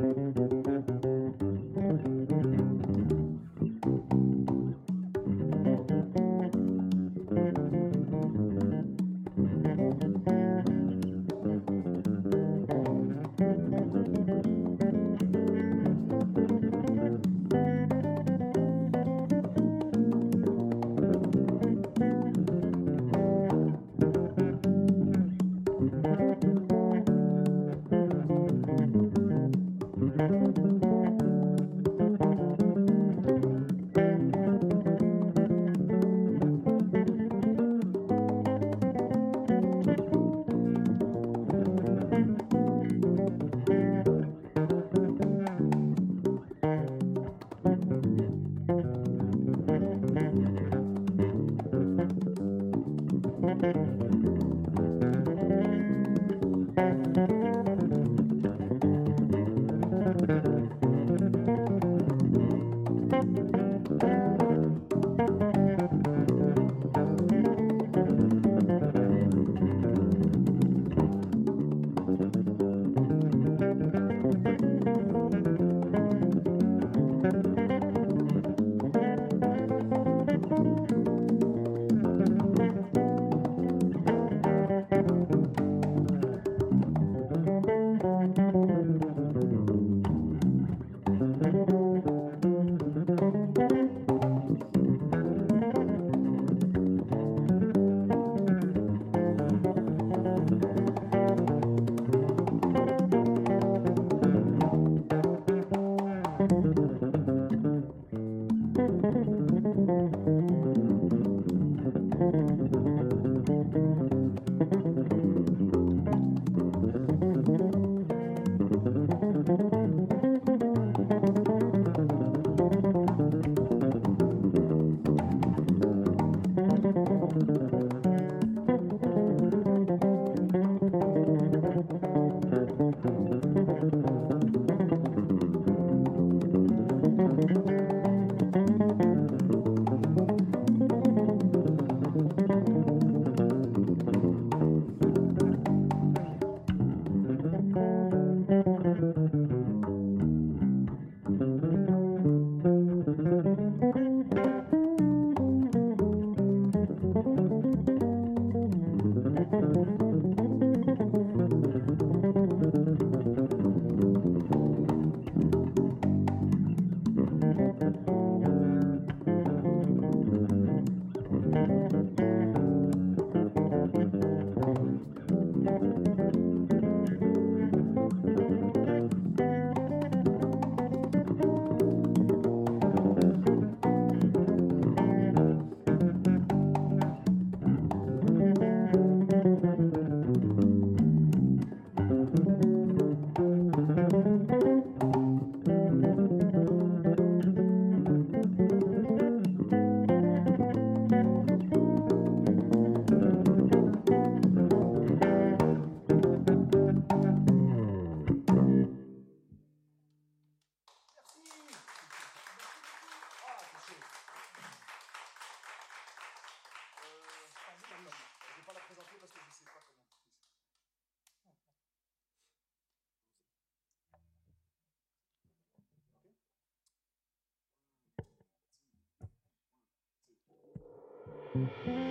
Müzik Música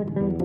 Thank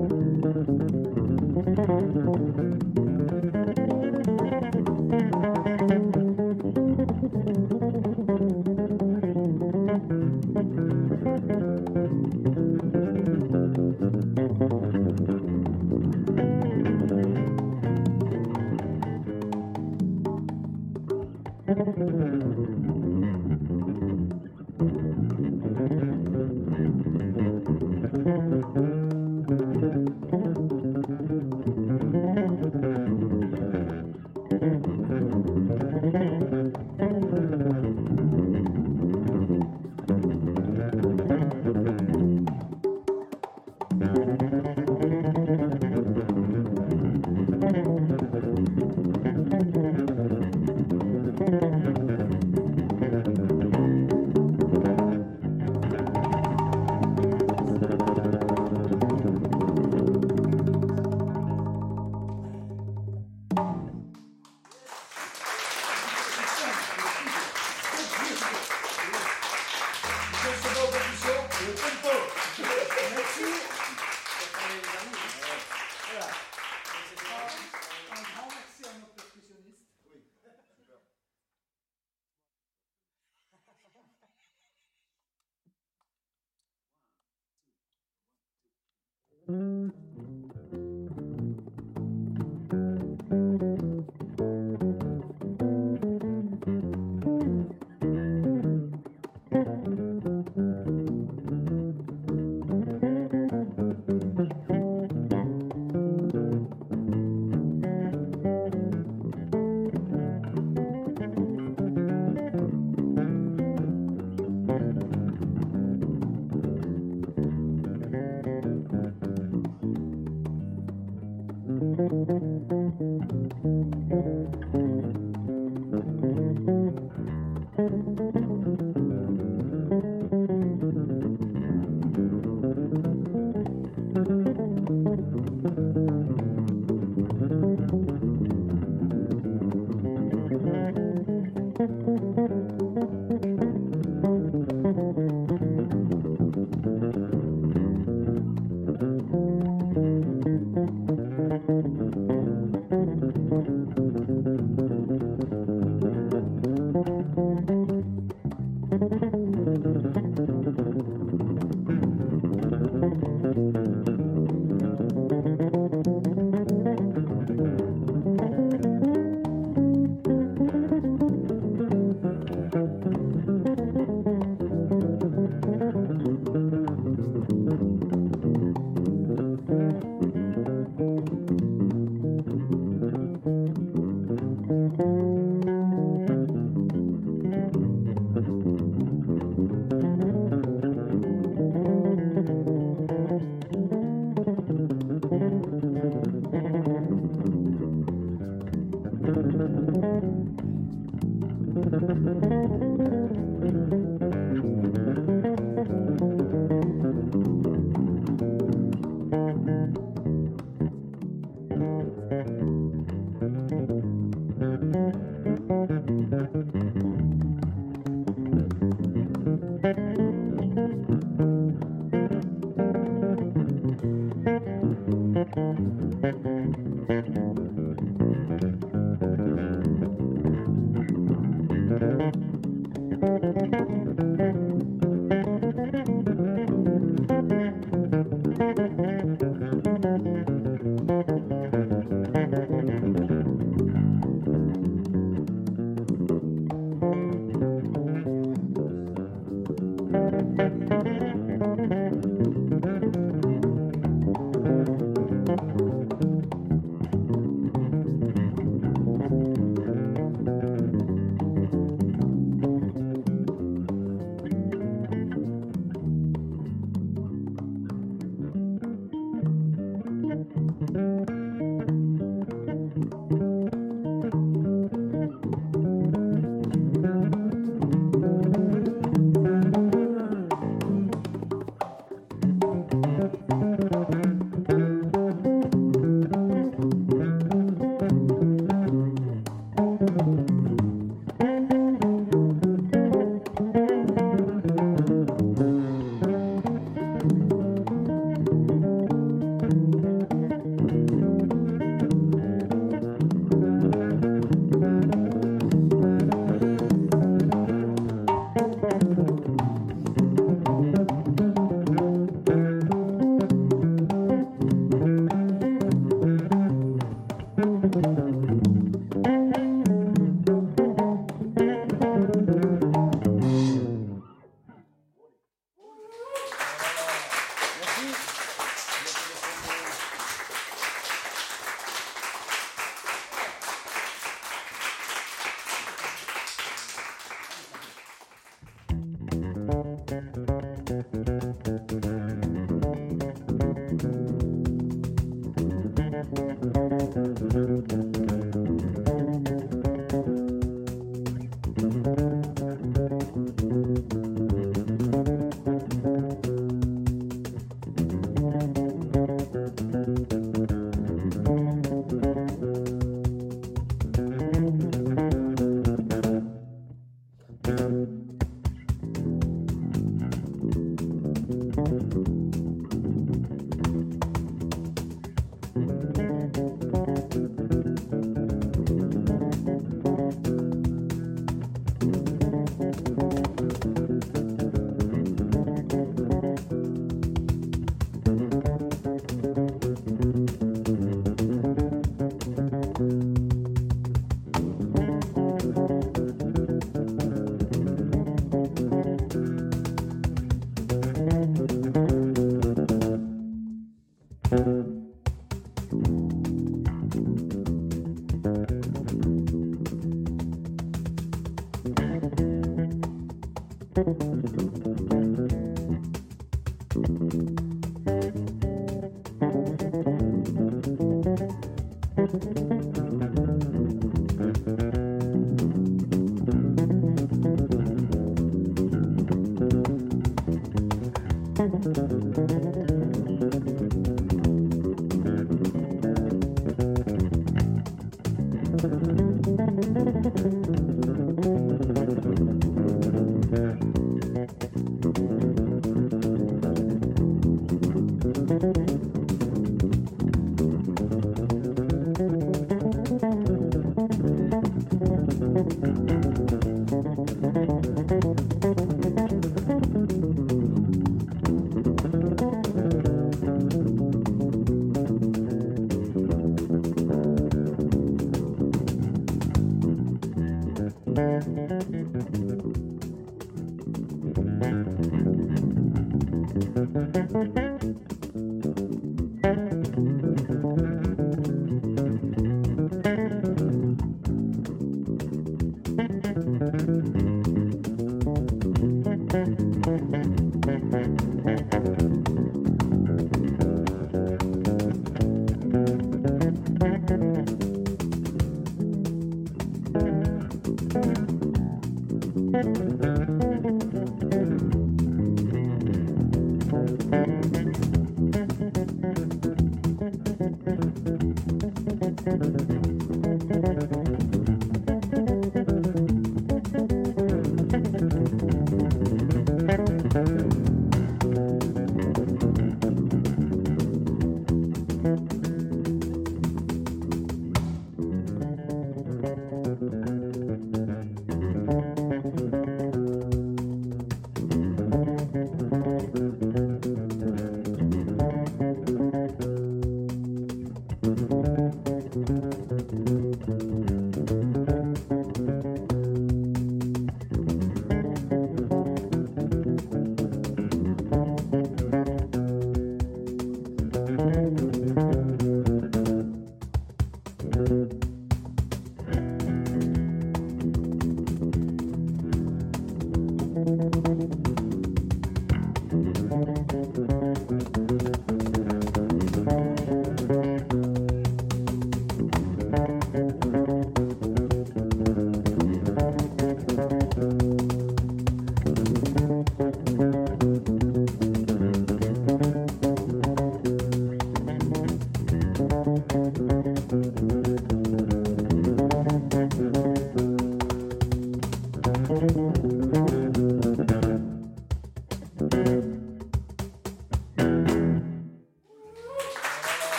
Thank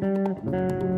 Vous êtes